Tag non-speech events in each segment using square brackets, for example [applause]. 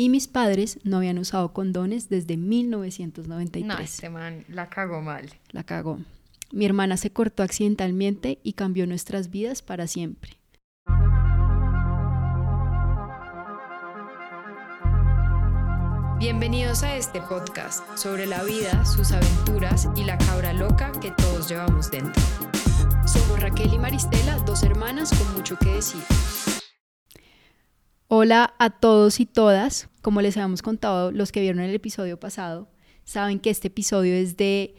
y mis padres no habían usado condones desde 1993. No, este man la cagó mal. La cagó. Mi hermana se cortó accidentalmente y cambió nuestras vidas para siempre. Bienvenidos a este podcast sobre la vida, sus aventuras y la cabra loca que todos llevamos dentro. Somos Raquel y Maristela, dos hermanas con mucho que decir. Hola a todos y todas. Como les habíamos contado, los que vieron el episodio pasado, saben que este episodio es de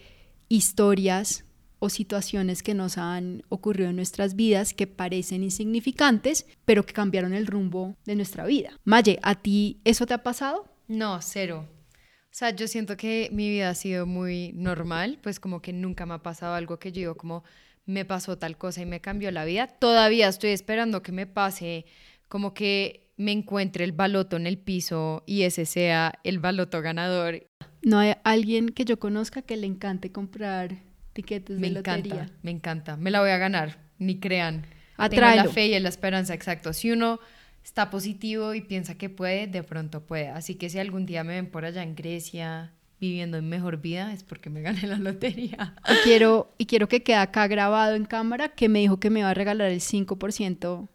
historias o situaciones que nos han ocurrido en nuestras vidas que parecen insignificantes, pero que cambiaron el rumbo de nuestra vida. Maye, ¿a ti eso te ha pasado? No, cero. O sea, yo siento que mi vida ha sido muy normal, pues como que nunca me ha pasado algo que yo digo como me pasó tal cosa y me cambió la vida. Todavía estoy esperando que me pase como que me encuentre el baloto en el piso y ese sea el baloto ganador. No hay alguien que yo conozca que le encante comprar tiquetes me de encanta, lotería. Me encanta, me la voy a ganar, ni crean. Atráelo. la fe y la esperanza, exacto. Si uno está positivo y piensa que puede, de pronto puede. Así que si algún día me ven por allá en Grecia viviendo en mejor vida, es porque me gané la lotería. Y quiero, y quiero que quede acá grabado en cámara que me dijo que me iba a regalar el 5%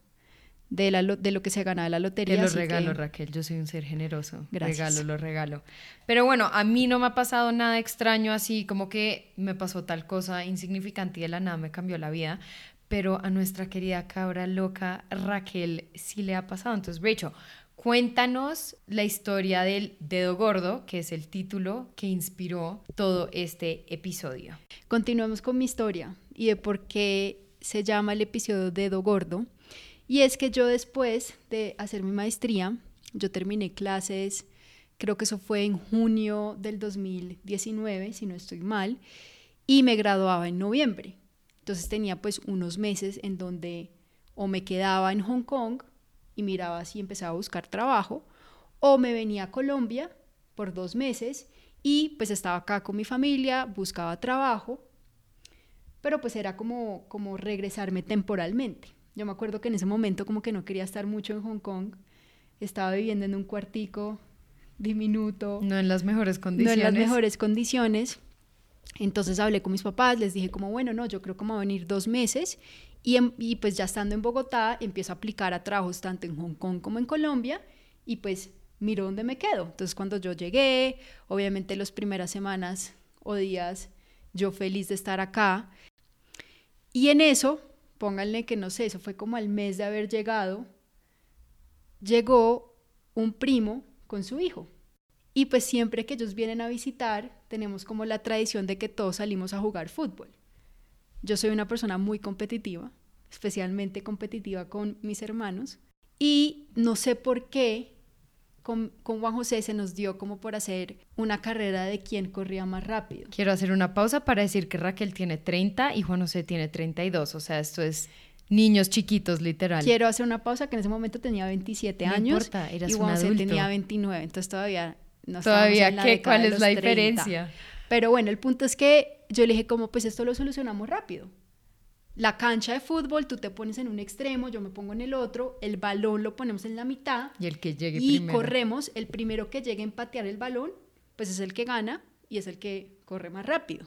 de, la, lo- de lo que se gana de la lotería. Te lo regalo, que- Raquel. Yo soy un ser generoso. Gracias. Regalo, lo regalo. Pero bueno, a mí no me ha pasado nada extraño así, como que me pasó tal cosa insignificante y de la nada me cambió la vida. Pero a nuestra querida cabra loca Raquel sí le ha pasado. Entonces, Rachel, cuéntanos la historia del dedo gordo, que es el título que inspiró todo este episodio. Continuemos con mi historia y de por qué se llama el episodio Dedo Gordo. Y es que yo después de hacer mi maestría, yo terminé clases, creo que eso fue en junio del 2019, si no estoy mal, y me graduaba en noviembre. Entonces tenía pues unos meses en donde o me quedaba en Hong Kong y miraba si empezaba a buscar trabajo, o me venía a Colombia por dos meses y pues estaba acá con mi familia, buscaba trabajo, pero pues era como, como regresarme temporalmente. Yo me acuerdo que en ese momento como que no quería estar mucho en Hong Kong, estaba viviendo en un cuartico diminuto, No en las mejores no condiciones. en las mejores condiciones. Entonces hablé con mis papás, les dije como, bueno, no, yo creo que me voy a venir dos meses y, en- y pues ya estando en Bogotá empiezo a aplicar a trabajos tanto en Hong Kong como en Colombia y pues miro dónde me quedo. Entonces cuando yo llegué, obviamente las primeras semanas o días, yo feliz de estar acá. Y en eso, pónganle que no sé, eso fue como al mes de haber llegado, llegó un primo con su hijo. Y pues siempre que ellos vienen a visitar, tenemos como la tradición de que todos salimos a jugar fútbol. Yo soy una persona muy competitiva, especialmente competitiva con mis hermanos. Y no sé por qué con, con Juan José se nos dio como por hacer una carrera de quién corría más rápido. Quiero hacer una pausa para decir que Raquel tiene 30 y Juan José tiene 32. O sea, esto es niños chiquitos, literal. Quiero hacer una pausa que en ese momento tenía 27 No años importa, eras y Juan José tenía 29, entonces todavía no Todavía, en la ¿qué? ¿Cuál es la 30. diferencia? Pero bueno, el punto es que yo le dije como pues esto lo solucionamos rápido. La cancha de fútbol, tú te pones en un extremo, yo me pongo en el otro, el balón lo ponemos en la mitad Y el que llegue y primero. corremos, el primero que llegue a empatear el balón, pues es el que gana y es el que corre más rápido.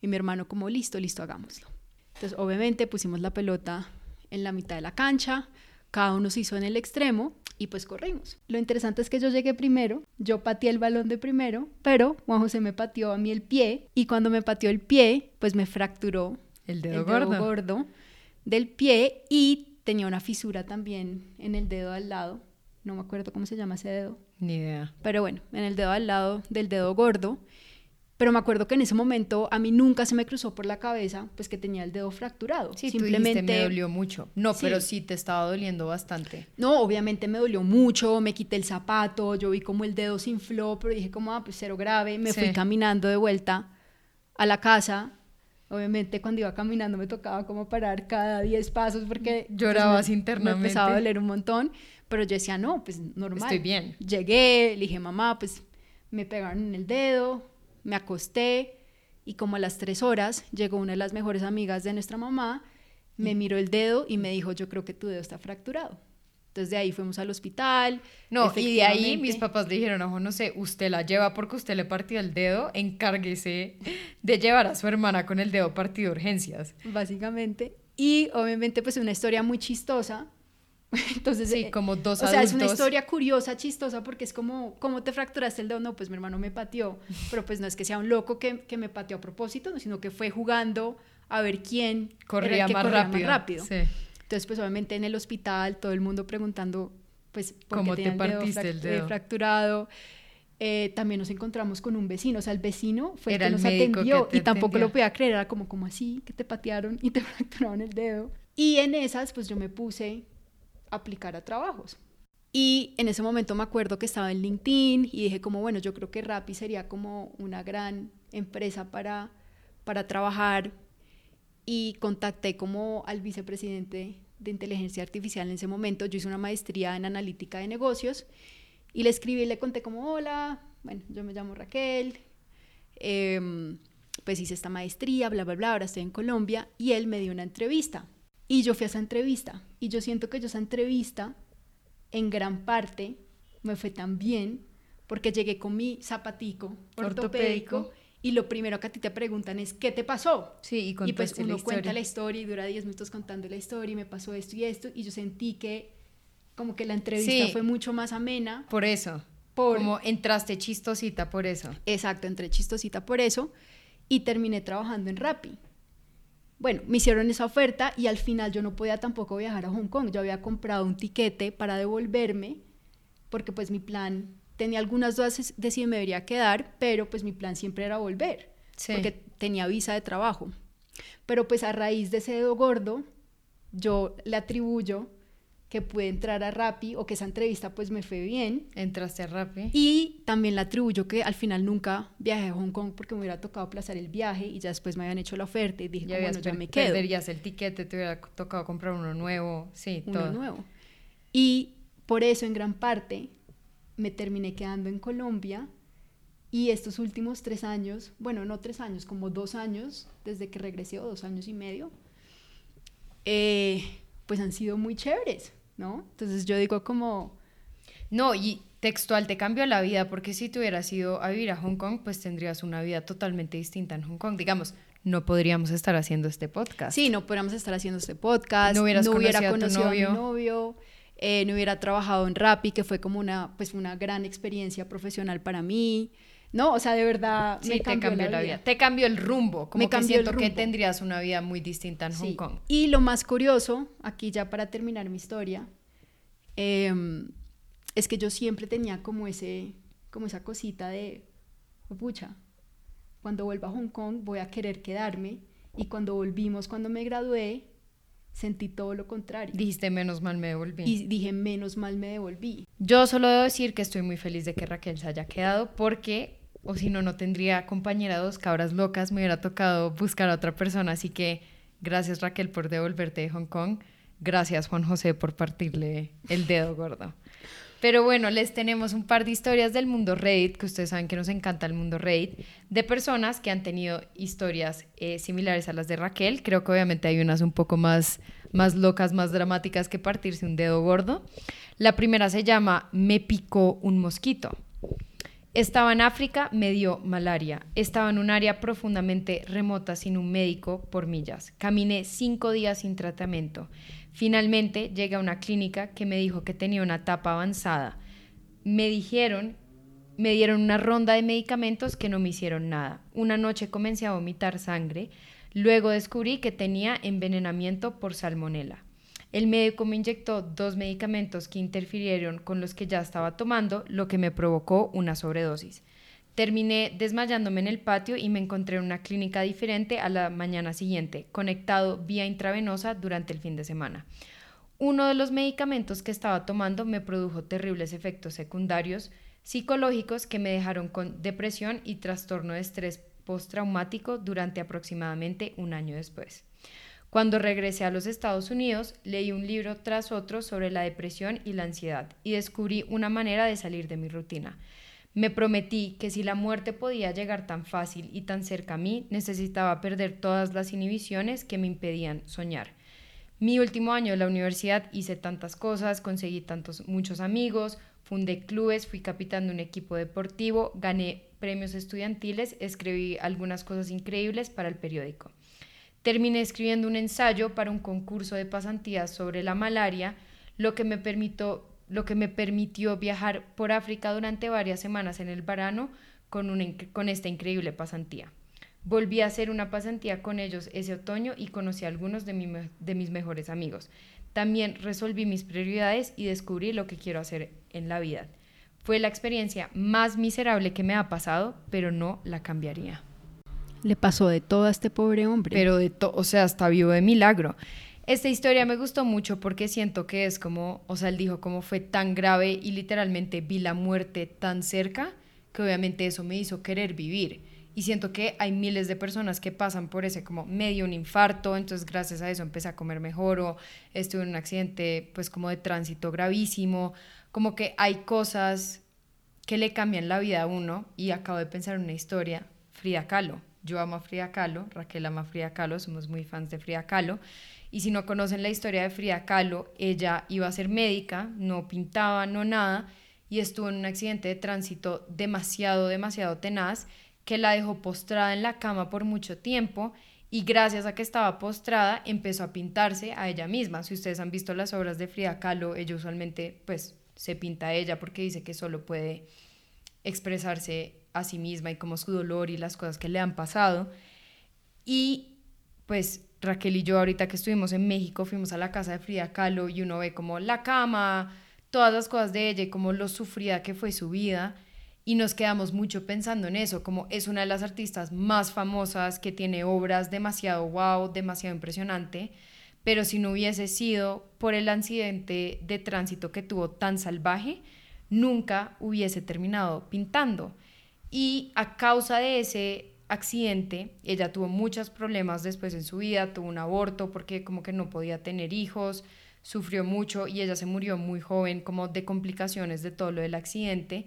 Y mi hermano como listo, listo, hagámoslo. Entonces, obviamente pusimos la pelota en la mitad de la cancha, cada uno se hizo en el extremo y pues corrimos. Lo interesante es que yo llegué primero, yo pateé el balón de primero, pero Juan José me pateó a mí el pie y cuando me pateó el pie, pues me fracturó El dedo el gordo. dedo gordo del pie y tenía una fisura también en el dedo al lado. No me acuerdo cómo se llama ese dedo. Ni idea. Pero bueno, en el dedo al lado del dedo gordo. Pero me acuerdo que en ese momento a mí nunca se me cruzó por la cabeza pues que tenía el dedo fracturado. Sí, Simplemente tú dijiste, me dolió mucho. No, Sí. pero sí te estaba doliendo bastante. No, obviamente me dolió mucho, me quité el zapato, yo vi como el dedo se infló, pero dije como, ah, pues cero grave, me fui caminando de vuelta a la casa. Obviamente cuando iba caminando me tocaba como parar cada 10 pasos porque pues, Llorabas me- internamente. Me empezaba a doler un montón, pero yo decía, no, pues normal. Estoy bien. Llegué, le dije, mamá, pues me pegaron en el dedo, me acosté y como a las tres horas llegó una de las mejores amigas de nuestra mamá, me miró el dedo y me dijo, yo creo que tu dedo está fracturado. Entonces de ahí fuimos al hospital. No, y de ahí mis papás le dijeron, ojo, no sé, usted la lleva porque usted le partió el dedo, encárguese de llevar a su hermana con el dedo partido de urgencias. básicamente. Y obviamente pues una historia muy chistosa. [laughs] Entonces, Sí, eh, como dos o sea, es una adultos. historia curiosa, chistosa, porque es como, ¿cómo te fracturaste el dedo? No, pues mi hermano me pateó, pero pues no es que sea un loco que, que me pateó a propósito, no, sino que fue jugando a ver quién era el Corría, que más, corría rápido. rápido. Sí. Entonces, pues obviamente en el hospital, todo el mundo preguntando, pues, por ¿Cómo qué te partiste frac- el eh, dedo? fracturado. Eh, también nos encontramos con un vecino, o sea, el vecino fue Era el que nos que atendió te y tampoco lo podía creer, era como, como así, que te patearon y te [laughs] fracturaron el dedo. Y en esas, pues yo me puse a aplicar a trabajos. Y en ese momento me acuerdo que estaba en LinkedIn y dije como, bueno, yo creo que Rappi sería como una gran empresa para, para trabajar y contacté como al vicepresidente de inteligencia artificial en ese momento. Yo hice una maestría en analítica de negocios y le escribí y le conté como, hola, bueno, yo me llamo Raquel, em, pues hice esta maestría, bla, bla, bla, ahora estoy en Colombia y él me dio una entrevista. Y yo fui a esa entrevista y yo siento que yo esa entrevista en gran parte me fue tan bien porque llegué con mi zapatico ortopédico, Ortopédico. Y lo primero que a ti te preguntan es ¿qué te pasó? Sí, y Y pues uno la cuenta la historia y dura 10 minutos contando la historia y me pasó esto y esto y yo sentí que como que la entrevista Sí. fue mucho más amena Por eso. por Como entraste chistosita por eso. exacto, entré chistosita por eso y terminé trabajando en Rappi. Bueno, me hicieron esa oferta y al final yo no podía tampoco viajar a Hong Kong. Yo había comprado un tiquete para devolverme porque pues mi plan tenía algunas dudas de si me debería quedar, pero pues mi plan siempre era volver Sí. porque tenía visa de trabajo. Pero pues a raíz de ese dedo gordo, yo le atribuyo que pude entrar a Rappi o que esa entrevista pues me fue bien. Entraste a Rappi. Y también le atribuyo que al final nunca viajé a Hong Kong porque me hubiera tocado aplazar el viaje y ya después me habían hecho la oferta y dije, ya como, bueno, ya me quedo. perderías el tiquete, te hubiera tocado comprar uno nuevo. Sí, uno todo. nuevo. Y por eso en gran parte me terminé quedando en Colombia y estos últimos tres años, bueno, no tres años, como dos años desde que regresé, o dos años y medio, eh, pues han sido muy chéveres, ¿no? Entonces yo digo como, No, y textual te cambió la vida porque si te hubieras ido a vivir a Hong Kong, pues tendrías una vida totalmente distinta en Hong Kong. Digamos, no podríamos estar haciendo este podcast. sí, no podríamos estar haciendo este podcast, No hubieras hubiera conocido a tu conocido a, mi novio. Eh, no hubiera trabajado en Rappi, que fue como una, pues una gran experiencia profesional para mí, ¿no? O sea, de verdad Sí, me te cambió, cambió la vida. Te cambió el rumbo. Como Me que cambió el siento que rumbo. tendrías una vida muy distinta en Hong. Kong. Y lo más curioso, aquí ya para terminar mi historia, em, es que yo siempre tenía como ese, como esa cosita de, pucha, cuando vuelva a Hong Kong voy a querer quedarme. Y cuando volvimos, cuando me gradué, sentí todo lo contrario. Dijiste, menos mal me devolví. Y dije, menos mal me devolví. Yo solo debo decir que estoy muy feliz de que Raquel se haya quedado porque, o si no, no tendría compañera dos cabras locas, me hubiera tocado buscar a otra persona. Así que gracias Raquel por devolverte de Hong Kong. Gracias Juan José por partirle el dedo gordo. Pero bueno, les tenemos un par de historias del mundo Reddit, que ustedes saben que nos encanta el mundo Reddit, de personas que han tenido historias eh, similares a las de Raquel. Creo que obviamente hay unas un poco más, más locas, más dramáticas que partirse un dedo gordo. La primera se llama Me picó un mosquito. Estaba en África, me dio malaria. Estaba en un área profundamente remota sin un médico por millas. Caminé cinco días sin tratamiento. Finalmente llegué a una clínica que me dijo que tenía una etapa avanzada. Me dijeron, me dieron una ronda de medicamentos que no me hicieron nada. Una noche comencé a vomitar sangre. Luego descubrí que tenía envenenamiento por salmonela. El médico me inyectó dos medicamentos que interfirieron con los que ya estaba tomando, lo que me provocó una sobredosis. Terminé desmayándome en el patio y me encontré en una clínica diferente a la mañana siguiente, conectado vía intravenosa durante el fin de semana. Uno de los medicamentos que estaba tomando me produjo terribles efectos secundarios psicológicos que me dejaron con depresión y trastorno de estrés postraumático durante aproximadamente un año después. Cuando regresé a los Estados Unidos, leí un libro tras otro sobre la depresión y la ansiedad y descubrí una manera de salir de mi rutina. Me prometí que si la muerte podía llegar tan fácil y tan cerca a mí, necesitaba perder todas las inhibiciones que me impedían soñar. Mi último año de la universidad hice tantas cosas, conseguí tantos muchos amigos, fundé clubes, fui capitán de un equipo deportivo, gané premios estudiantiles, escribí algunas cosas increíbles para el periódico. Terminé escribiendo un ensayo para un concurso de pasantías sobre la malaria, lo que me permitió, lo que me permitió viajar por África durante varias semanas en el verano con, con esta increíble pasantía. Volví a hacer una pasantía con ellos ese otoño y conocí a algunos de, de mis mejores amigos. También resolví mis prioridades y descubrí lo que quiero hacer en la vida. Fue la experiencia más miserable que me ha pasado, pero no la cambiaría. Le pasó de todo a este pobre hombre. Pero de todo, o sea, hasta vivo de milagro. Esta historia me gustó mucho porque siento que es como, o sea, él dijo como fue tan grave y literalmente vi la muerte tan cerca que obviamente eso me hizo querer vivir. Y siento que hay miles de personas que pasan por ese como medio un infarto, entonces gracias a eso empecé a comer mejor o estuve en un accidente pues como de tránsito gravísimo, como que hay cosas que le cambian la vida a uno y acabo de pensar en una historia, Frida Kahlo. Yo amo a Frida Kahlo, Raquel ama a Frida Kahlo, somos muy fans de Frida Kahlo. Y si no conocen la historia de Frida Kahlo, ella iba a ser médica, no pintaba, no nada, y estuvo en un accidente de tránsito demasiado, demasiado tenaz que la dejó postrada en la cama por mucho tiempo y gracias a que estaba postrada empezó a pintarse a ella misma. Si ustedes han visto las obras de Frida Kahlo, ella usualmente pues se pinta a ella porque dice que solo puede expresarse a sí misma y como su dolor y las cosas que le han pasado. Y pues Raquel y yo ahorita que estuvimos en México fuimos a la casa de Frida Kahlo y uno ve como la cama, todas las cosas de ella y como lo sufrida que fue su vida y nos quedamos mucho pensando en eso, como es una de las artistas más famosas que tiene obras demasiado wow, demasiado impresionante, pero si no hubiese sido por el accidente de tránsito que tuvo tan salvaje, nunca hubiese terminado pintando. Y a causa de ese accidente, ella tuvo muchos problemas después en su vida, tuvo un aborto porque como que no podía tener hijos, sufrió mucho y ella se murió muy joven como de complicaciones de todo lo del accidente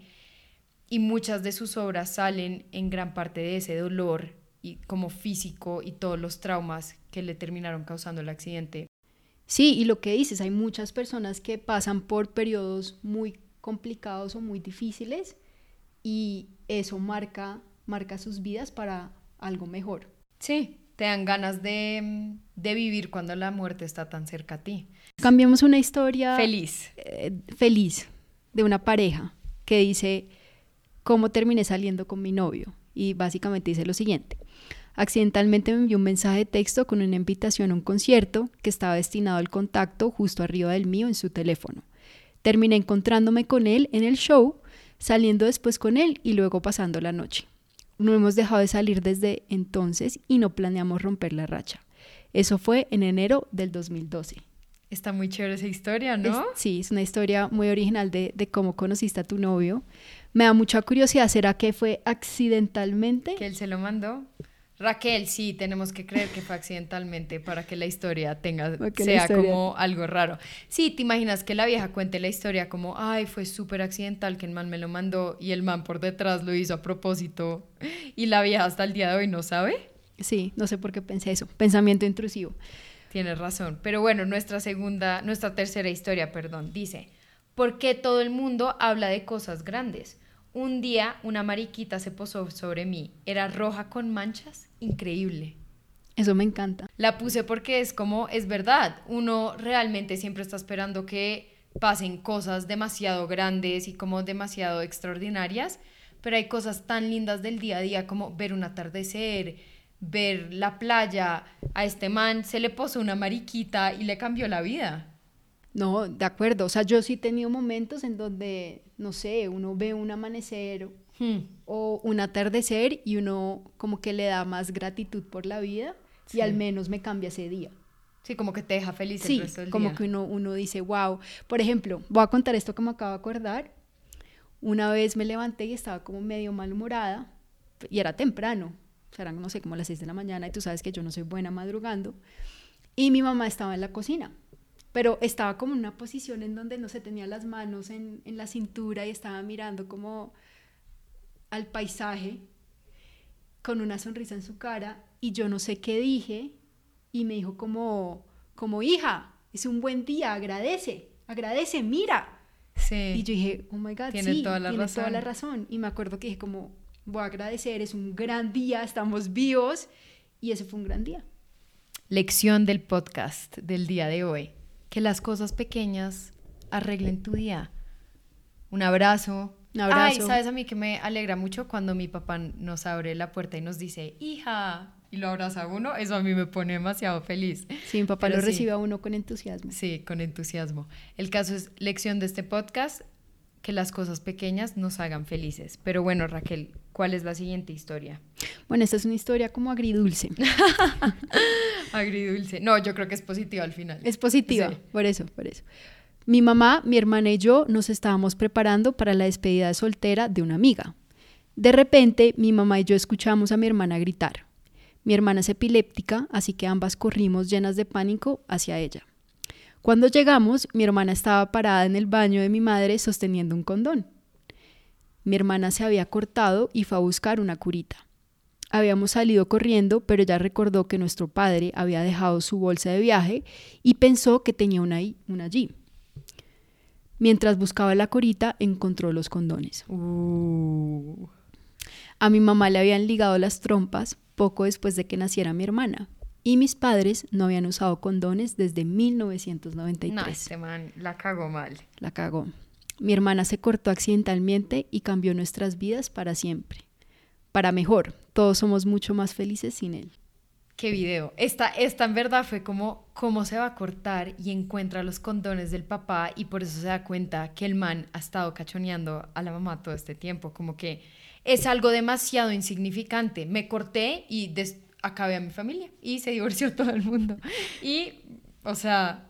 y muchas de sus obras salen en gran parte de ese dolor y como físico y todos los traumas que le terminaron causando el accidente. Sí, y lo que dices, hay muchas personas que pasan por periodos muy complicados o muy difíciles y eso marca, marca sus vidas para algo mejor. Sí, te dan ganas de, de vivir cuando la muerte está tan cerca a ti. Cambiamos una historia feliz. Eh, feliz de una pareja que dice, ¿cómo terminé saliendo con mi novio? Y básicamente dice lo siguiente. Accidentalmente me envió un mensaje de texto con una invitación a un concierto que estaba destinado al contacto justo arriba del mío en su teléfono. Terminé encontrándome con él en el show, saliendo después con él y luego pasando la noche. No hemos dejado de salir desde entonces y no planeamos romper la racha. Eso fue en enero del 2012. Está muy chévere esa historia, ¿no? sí, es una historia muy original de, de, cómo conociste a tu novio. Me da mucha curiosidad, ¿será que fue accidentalmente? Que él se lo mandó. Raquel, sí, tenemos que creer que fue accidentalmente para que la historia tenga, sea como algo raro. Sí, te imaginas que la vieja cuente la historia como, ay, fue súper accidental que el man me lo mandó y el man por detrás lo hizo a propósito y la vieja hasta el día de hoy no sabe. Sí, no sé por qué pensé eso. Pensamiento intrusivo. Tienes razón. Pero bueno, nuestra segunda, nuestra tercera historia, perdón, dice, ¿por qué todo el mundo habla de cosas grandes? Un día una mariquita se posó sobre mí. Era roja con manchas. Increíble. Eso me encanta. La puse porque es como, es verdad, uno realmente siempre está esperando que pasen cosas demasiado grandes y como demasiado extraordinarias, pero hay cosas tan lindas del día a día como ver un atardecer, ver la playa. A este man se le posó una mariquita y le cambió la vida. No, de acuerdo. O sea, yo sí he tenido momentos en donde, no sé, uno ve un amanecer hmm. o un atardecer y uno como que le da más gratitud por la vida y al menos me cambia ese día. Sí, como que te deja feliz el resto del como que uno, uno dice, wow. Por ejemplo, voy a contar esto que me acabo de acordar. Una vez me levanté y estaba como medio malhumorada y era temprano, o sea, eran, no sé, como las 6 de la mañana y tú sabes que yo no soy buena madrugando. Y mi mamá estaba en la cocina pero estaba como en una posición en donde no se tenía las manos en, en la cintura y estaba mirando como al paisaje con una sonrisa en su cara y yo no sé qué dije y me dijo como, como hija, es un buen día, agradece, agradece, mira. Sí. Y yo dije, oh my God, Tiene sí, toda la tiene toda la razón. razón. Y me acuerdo que dije como, voy a agradecer, es un gran día, estamos vivos. Y ese fue un gran día. Lección del podcast del día de hoy. Que las cosas pequeñas arreglen tu día. Un abrazo. Un abrazo. Ay, ¿sabes a mí que me alegra mucho cuando mi papá nos abre la puerta y nos dice, hija, y lo abraza a uno? Eso a mí me pone demasiado feliz. Sí, mi papá Pero lo sí. recibe a uno con entusiasmo. Sí, con entusiasmo. El caso es lección de este podcast, que las cosas pequeñas nos hagan felices. Pero bueno, Raquel, ¿cuál es la siguiente historia? Bueno, esta es una historia como agridulce. [laughs] Agridulce. No, yo creo que es positiva al final. Es positiva, Sí. por eso, por eso. Mi mamá, mi hermana y yo nos estábamos preparando para la despedida de soltera de una amiga. De repente, mi mamá y yo escuchamos a mi hermana gritar. Mi hermana es epiléptica, así que ambas corrimos llenas de pánico hacia ella. Cuando llegamos, mi hermana estaba parada en el baño de mi madre sosteniendo un condón. Mi hermana se había cortado y fue a buscar una curita. Habíamos salido corriendo, pero ella recordó que nuestro padre había dejado su bolsa de viaje y pensó que tenía una, una allí. Mientras buscaba la curita, encontró los condones. Uh. A mi mamá le habían ligado las trompas poco después de que naciera mi hermana. Y mis padres no habían usado condones desde 1993. No, este man la cagó mal. La cagó. Mi hermana se cortó accidentalmente y cambió nuestras vidas para siempre. Para mejor, todos somos mucho más felices sin él. Qué video. Esta, esta en verdad fue como cómo se va a cortar y encuentra los condones del papá y por eso se da cuenta que el man ha estado cachoneando a la mamá todo este tiempo. Como que es algo demasiado insignificante. Me corté y des- acabé a mi familia y se divorció [laughs] todo el mundo. Y, o sea,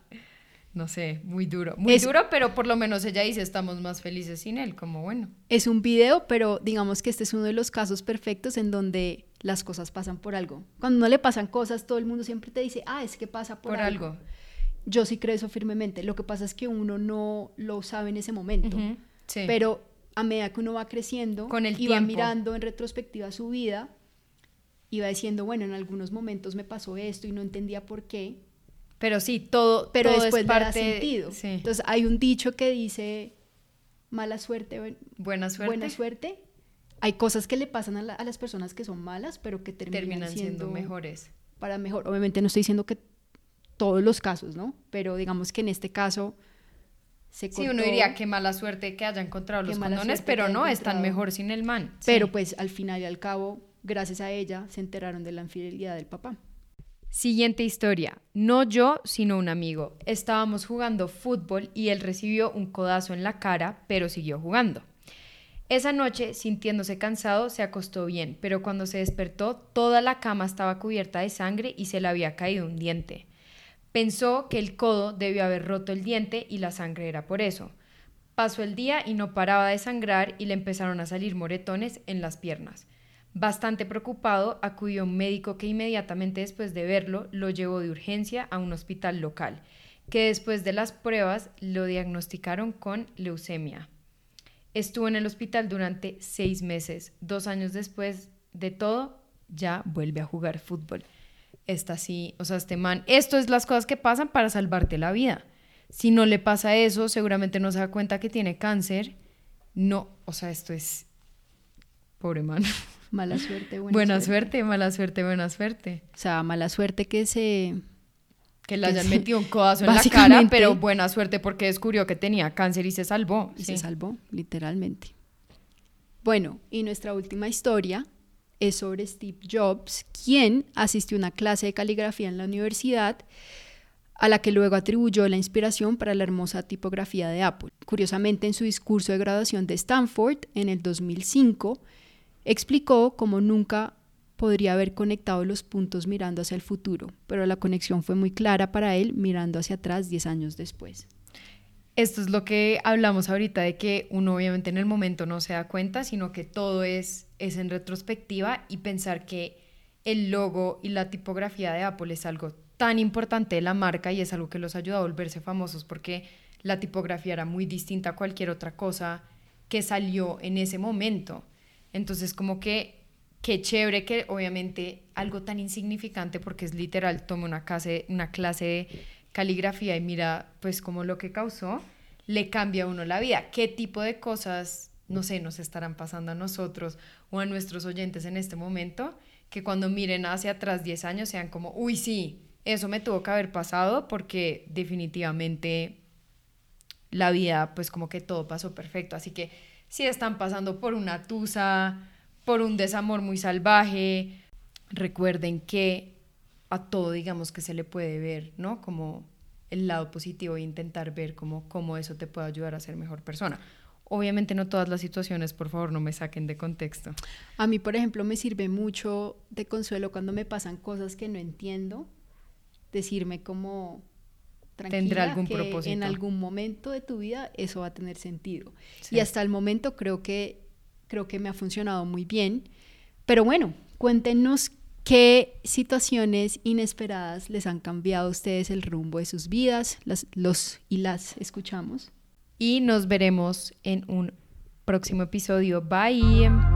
no sé, muy duro. Muy Es- duro, pero por lo menos ella dice estamos más felices sin él. Como bueno. Es un video, pero digamos que este es uno de los casos perfectos en donde las cosas pasan por algo. Cuando no le pasan cosas, todo el mundo siempre te dice, ah, es que pasa por, Por algo. algo. Yo sí creo eso firmemente. Lo que pasa es que uno no lo sabe en ese momento. Sí. Pero a medida que uno va creciendo Con el y va mirando en retrospectiva su vida va diciendo, bueno, en algunos momentos me pasó esto y no entendía por qué, Pero sí, todo, pero todo después es le da parte sentido. Sí. Entonces hay un dicho que dice, mala suerte, buen- buena suerte. buena suerte. Hay cosas que le pasan a, la- a las personas que son malas, pero que terminan, terminan siendo, siendo mejores. para mejor. Obviamente no estoy diciendo que todos los casos, ¿no? Pero digamos que en este caso se Sí, cortó, uno diría que mala suerte que haya encontrado los condones, pero no, están mejor sin el man. Sí. Pero pues al final y al cabo, gracias a ella, se enteraron de la infidelidad del papá. Siguiente historia. No yo, sino un amigo. Estábamos jugando fútbol y él recibió un codazo en la cara, pero siguió jugando. Esa noche, sintiéndose cansado, se acostó bien, pero cuando se despertó, toda la cama estaba cubierta de sangre y se le había caído un diente. Pensó que el codo debió haber roto el diente y la sangre era por eso. Pasó el día y no paraba de sangrar y le empezaron a salir moretones en las piernas. Bastante preocupado, acudió un médico que inmediatamente después de verlo lo llevó de urgencia a un hospital local, que después de las pruebas lo diagnosticaron con leucemia. Estuvo en el hospital durante seis meses. Dos años después de todo, ya vuelve a jugar fútbol. Esta sí, o sea, este man, esto es las cosas que pasan para salvarte la vida. Si no le pasa eso, seguramente no se da cuenta que tiene cáncer. No, o sea, esto es pobre man. [laughs] Mala suerte, buena, Buena, suerte. mala suerte, buena suerte. O sea, mala suerte que se... Que le hayan metido un codazo en la cara, pero buena suerte porque descubrió que tenía cáncer y se salvó. y Sí. se salvó, literalmente. Bueno, y nuestra última historia es sobre Steve Jobs, quien asistió a una clase de caligrafía en la universidad, a la que luego atribuyó la inspiración para la hermosa tipografía de Apple. Curiosamente, en su discurso de graduación de Stanford en el 2005, explicó cómo nunca podría haber conectado los puntos mirando hacia el futuro, pero la conexión fue muy clara para él mirando hacia atrás 10 años después. Esto es lo que hablamos ahorita de que uno obviamente en el momento no se da cuenta, sino que todo es, es en retrospectiva y pensar que el logo y la tipografía de Apple es algo tan importante de la marca y es algo que los ayuda a volverse famosos porque la tipografía era muy distinta a cualquier otra cosa que salió en ese momento. Entonces como que qué chévere que obviamente algo tan insignificante porque es literal, tome una clase, una clase de caligrafía y mira pues como lo que causó, le cambia a uno la vida. ¿Qué tipo de cosas, no sé, nos estarán pasando a nosotros o a nuestros oyentes en este momento? Que cuando miren hacia atrás 10 años sean como, uy, sí, eso me tuvo que haber pasado porque definitivamente la vida, pues como que todo pasó perfecto. Así que si están pasando por una tusa, por un desamor muy salvaje, recuerden que a todo digamos que se le puede ver, ¿no? Como el lado positivo e intentar ver cómo, cómo eso te puede ayudar a ser mejor persona. Obviamente no todas las situaciones, por favor, no me saquen de contexto. A mí, por ejemplo, me sirve mucho de consuelo cuando me pasan cosas que no entiendo, decirme como tranquila Tendrá algún que propósito. en algún momento de tu vida eso va a tener sentido. Y hasta el momento creo que creo que me ha funcionado muy bien. Pero bueno, cuéntenos qué situaciones inesperadas les han cambiado a ustedes el rumbo de sus vidas, las, los y las escuchamos. Y nos veremos en un próximo episodio. Bye.